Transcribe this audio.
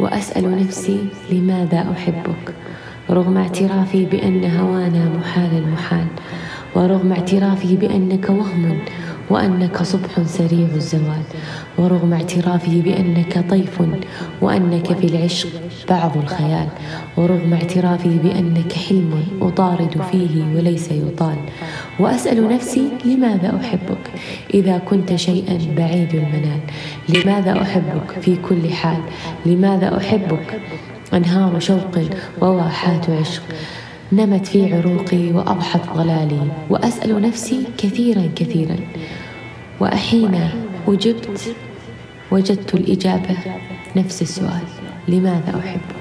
وأسأل نفسي لماذا أحبك رغم اعترافي بأن هوانا محال المحال ورغم اعترافي بأنك وهم وأنك صبح سريع الزوال ورغم اعترافي بأنك طيف وأنك في العشق بعض الخيال ورغم اعترافي بأنك حلم أطارد فيه وليس يطال. وأسأل نفسي لماذا أحبك إذا كنت شيئا بعيد المنال. لماذا أحبك في كل حال؟ لماذا أحبك؟ أنهار شوق وواحات عشق. نمت في عروقي وأضحت ظلالي وأسأل نفسي كثيرا كثيرا. وأحين أجبت وجدت الإجابة. نفس السؤال لماذا أحبك؟